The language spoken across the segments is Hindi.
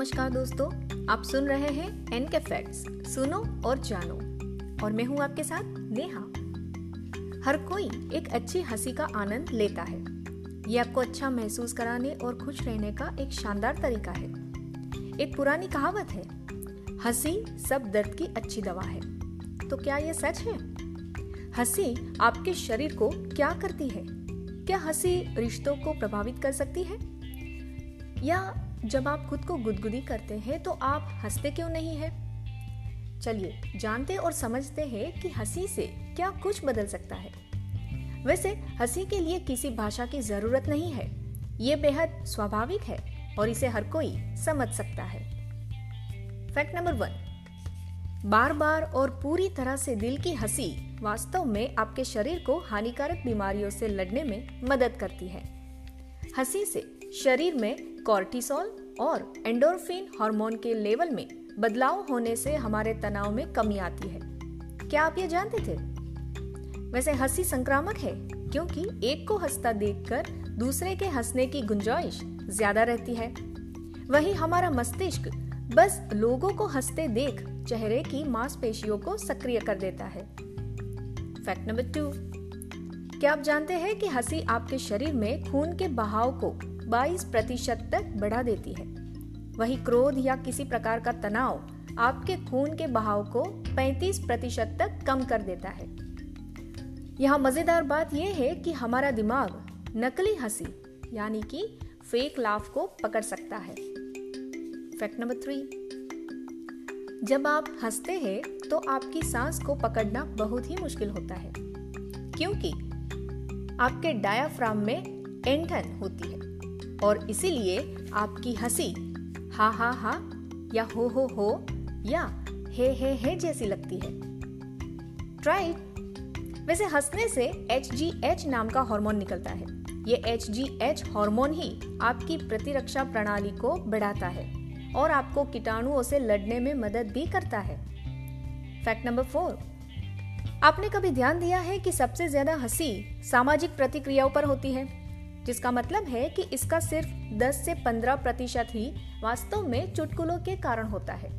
नमस्कार दोस्तों, आप सुन रहे हैं एन के फैक्ट्स सुनो और जानो। और मैं हूँ आपके साथ नेहा। हर कोई एक अच्छी हँसी का आनंद लेता है। ये आपको अच्छा महसूस कराने और खुश रहने का एक शानदार तरीका है। एक पुरानी कहावत है, हँसी सब दर्द की अच्छी दवा है। तो क्या ये सच है? हँसी आपके शरीर को क्या करती है? क्या हँसी रिश्तों को प्रभावित कर सकती है? या जब आप खुद को गुदगुदी करते हैं तो आप हँसते क्यों नहीं है? चलिए, जानते और समझते हैं कि हँसी से क्या कुछ बदल सकता है। वैसे, हँसी के लिए किसी भाषा की ज़रूरत नहीं है। ये बेहद स्वाभाविक है और इसे हर कोई समझ सकता है। फैक्ट नंबर वन बार बार और पूरी तरह से दिल की हँसी वास्तव में आपके शरीर को हानिकारक बीमारियों से लड़ने में मदद करती है। हँसी से शरीर में कॉर्टिसोल और एंडोर्फिन हार्मोन के लेवल में बदलाव होने से हमारे तनाव में कमी आती है। क्या आप ये जानते थे? वैसे हँसी संक्रामक है, क्योंकि एक को हंसता देखकर दूसरे के हंसने की गुंजाइश ज़्यादा रहती है। वही हमारा मस्तिष्क बस लोगों को हँसते देख चेहरे की मांसपेशियों को सक्रिय कर देता है। Fact number two. क्या आप जानते हैं कि हँसी आपके शरीर में खून के बहाव को 22 प्रतिशत तक बढ़ा देती है? वही क्रोध या किसी प्रकार का तनाव आपके खून के बहाव को 35 प्रतिशत तक कम कर देता है। यहाँ मज़ेदार बात यह है कि हमारा दिमाग नकली हँसी, यानी कि फेक लाफ को पकड़ सकता है। फैक्ट नंबर थ्री जब आप हँसते हैं तो आपकी सांस को पकड़ना बहुत ही मुश्किल होता है। क्योंकि आपके डायाफ्राम में एंठन होती है और इसीलिए आपकी हँसी हा हा हा या हो हो हो या हे हे हे जैसी लगती है। ट्राई वैसे हंसने से एच जी एच नाम का हार्मोन निकलता है। ये एच हार्मोन ही आपकी प्रतिरक्षा प्रणाली को बढ़ाता है और आपको कीटाणुओं से लड़ने में मदद भी करता है। फैक्ट नंबर फोर आपने कभी ध्यान दिया है कि सबसे ज़्यादा हँसी सामाजिक प्रतिक्रियाओं पर होती है? जिसका मतलब है कि इसका सिर्फ़ 10 से 15 प्रतिशत ही वास्तव में चुटकुलों के कारण होता है।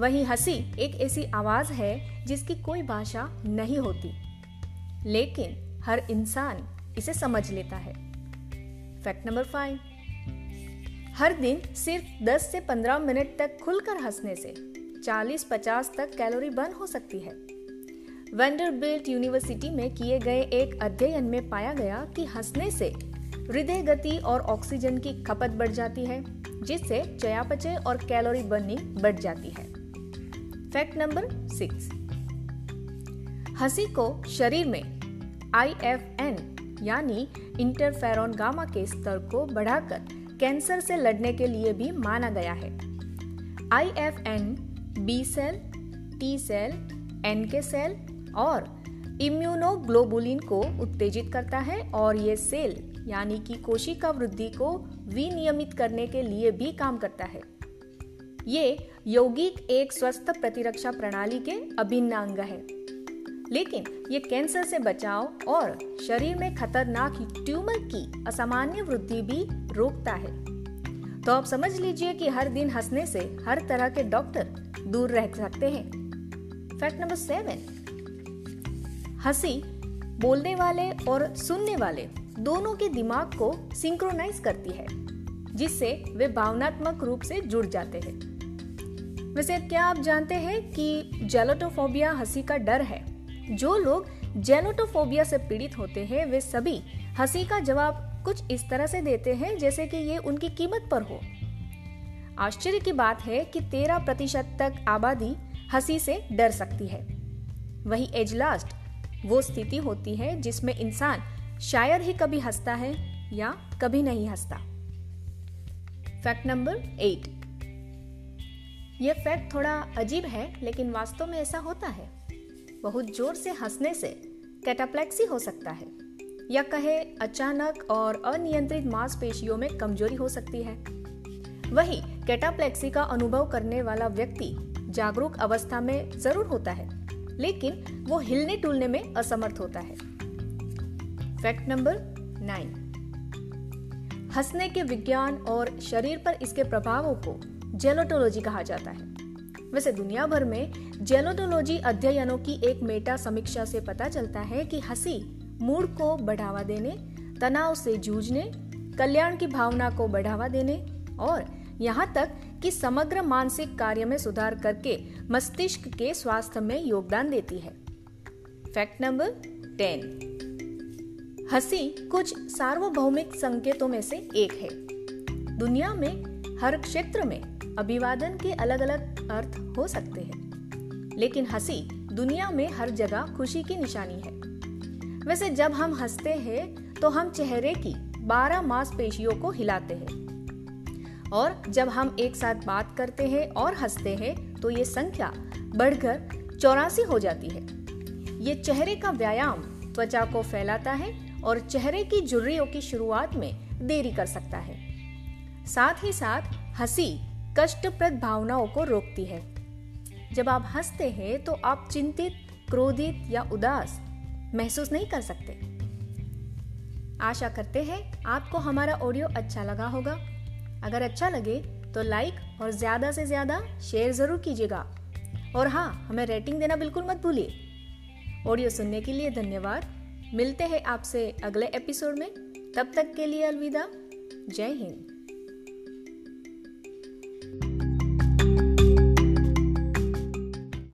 वही हँसी एक ऐसी आवाज़ है जिसकी कोई भाषा नहीं होती। लेकिन हर इंसान इसे समझ लेता है। Fact number five. हर दिन सिर्फ़ 10 से 15 मिनट तक खुलकर हंसने से 40-50 तक कैलोरी बर्न हो सकती है। वेंडरबिल्ट यूनिवर्सिटी में किए गए एक अध्ययन में पाया गया कि हंसने से हृदय गति और ऑक्सीजन की खपत बढ़ जाती है, जिससे चयापचय और कैलोरी बर्निंग बढ़ जाती है। Fact number six. हँसी को शरीर में आई एफ़ एन यानी इंटरफेरोन गामा के स्तर को बढ़ाकर कैंसर से लड़ने के लिए भी माना गया है। I F N B cell T cell N K cell और इम्यूनोग्लोबुलिन को उत्तेजित करता है और ये सेल यानी कि कोशिका वृद्धि को विनियमित करने के लिए भी काम करता है। ये यौगिक एक स्वस्थ प्रतिरक्षा प्रणाली के अभिन्न अंग है। लेकिन ये कैंसर से बचाव और शरीर में खतरनाक ट्यूमर की असामान्य वृद्धि भी रोकता है। तो आप समझ लीजिए कि हर दिन हंसने से हर तरह के डॉक्टर दूर रह सकते हैं। फैक्ट नंबर सेवन हँसी, बोलने वाले और सुनने वाले दोनों के दिमाग को सिंक्रोनाइज करती है, जिससे वे भावनात्मक रूप से जुड़ जाते हैं। वैसे क्या आप जानते हैं कि जेलोटोफोबिया हँसी का डर है? जो लोग जेलोटोफोबिया से पीड़ित होते हैं, वे सभी हँसी का जवाब कुछ इस तरह से देते हैं, जैसे कि ये उनकी कीमत पर हो। आश्चर्य की बात है कि तेरह प्रतिशत तक आबादी हँसी से डर सकती है। वही एज लास्ट वो स्थिति होती है जिसमें इंसान शायद ही कभी हंसता है या कभी नहीं हंसता। फैक्ट नंबर एट यह फैक्ट थोड़ा अजीब है, लेकिन वास्तव में ऐसा होता है। बहुत ज़ोर से हंसने से कैटाप्लेक्सी हो सकता है, या कहे अचानक और अनियंत्रित मांसपेशियों में कमज़ोरी हो सकती है। वही कैटाप्लेक्सी का अनुभव करने वाला व्यक्ति जागरूक अवस्था में ज़रूर होता है। लेकिन वो हिलने टूलने में असमर्थ होता है। Fact number nine. हंसने के विज्ञान और शरीर पर इसके प्रभावों को जेलोटोलॉजी कहा जाता है। वैसे दुनिया भर में जेलोटोलॉजी अध्ययनों की एक मेटा समीक्षा से पता चलता है कि हँसी मूड को बढ़ावा देने, तनाव से जूझने, कल्याण की भावना को बढ़ावा देने और यहाँ तक कि समग्र मानसिक कार्य में सुधार करके मस्तिष्क के स्वास्थ्य में योगदान देती है। Fact number ten. हँसी कुछ सार्वभौमिक संकेतों में से एक है। दुनिया में हर क्षेत्र में अभिवादन के अलग अलग अर्थ हो सकते हैं। लेकिन हँसी दुनिया में हर जगह खुशी की निशानी है। वैसे जब हम हँसते हैं तो हम चेहरे की 12 मांसपेशियों को हिलाते हैं। और जब हम एक साथ बात करते हैं और हँसते हैं तो ये संख्या बढ़कर चौरासी हो जाती है। ये चेहरे का व्यायाम त्वचा को फैलाता है और चेहरे की झुर्रियों की शुरुआत में देरी कर सकता है। साथ ही साथ, हँसी कष्टप्रद भावनाओं को रोकती है। जब आप हँसते हैं तो आप चिंतित, क्रोधित या उदास महसूस नहीं कर सकते। आशा करते हैं, आपको हमारा ऑडियो अच्छा लगा होगा। अगर अच्छा लगे तो लाइक और ज़्यादा से ज़्यादा शेयर ज़रूर कीजिएगा। और हाँ हमें रेटिंग देना बिल्कुल मत भूलिए। ऑडियो सुनने के लिए धन्यवाद। मिलते हैं आपसे अगले एपिसोड में। तब तक के लिए अलविदा। जय हिंद।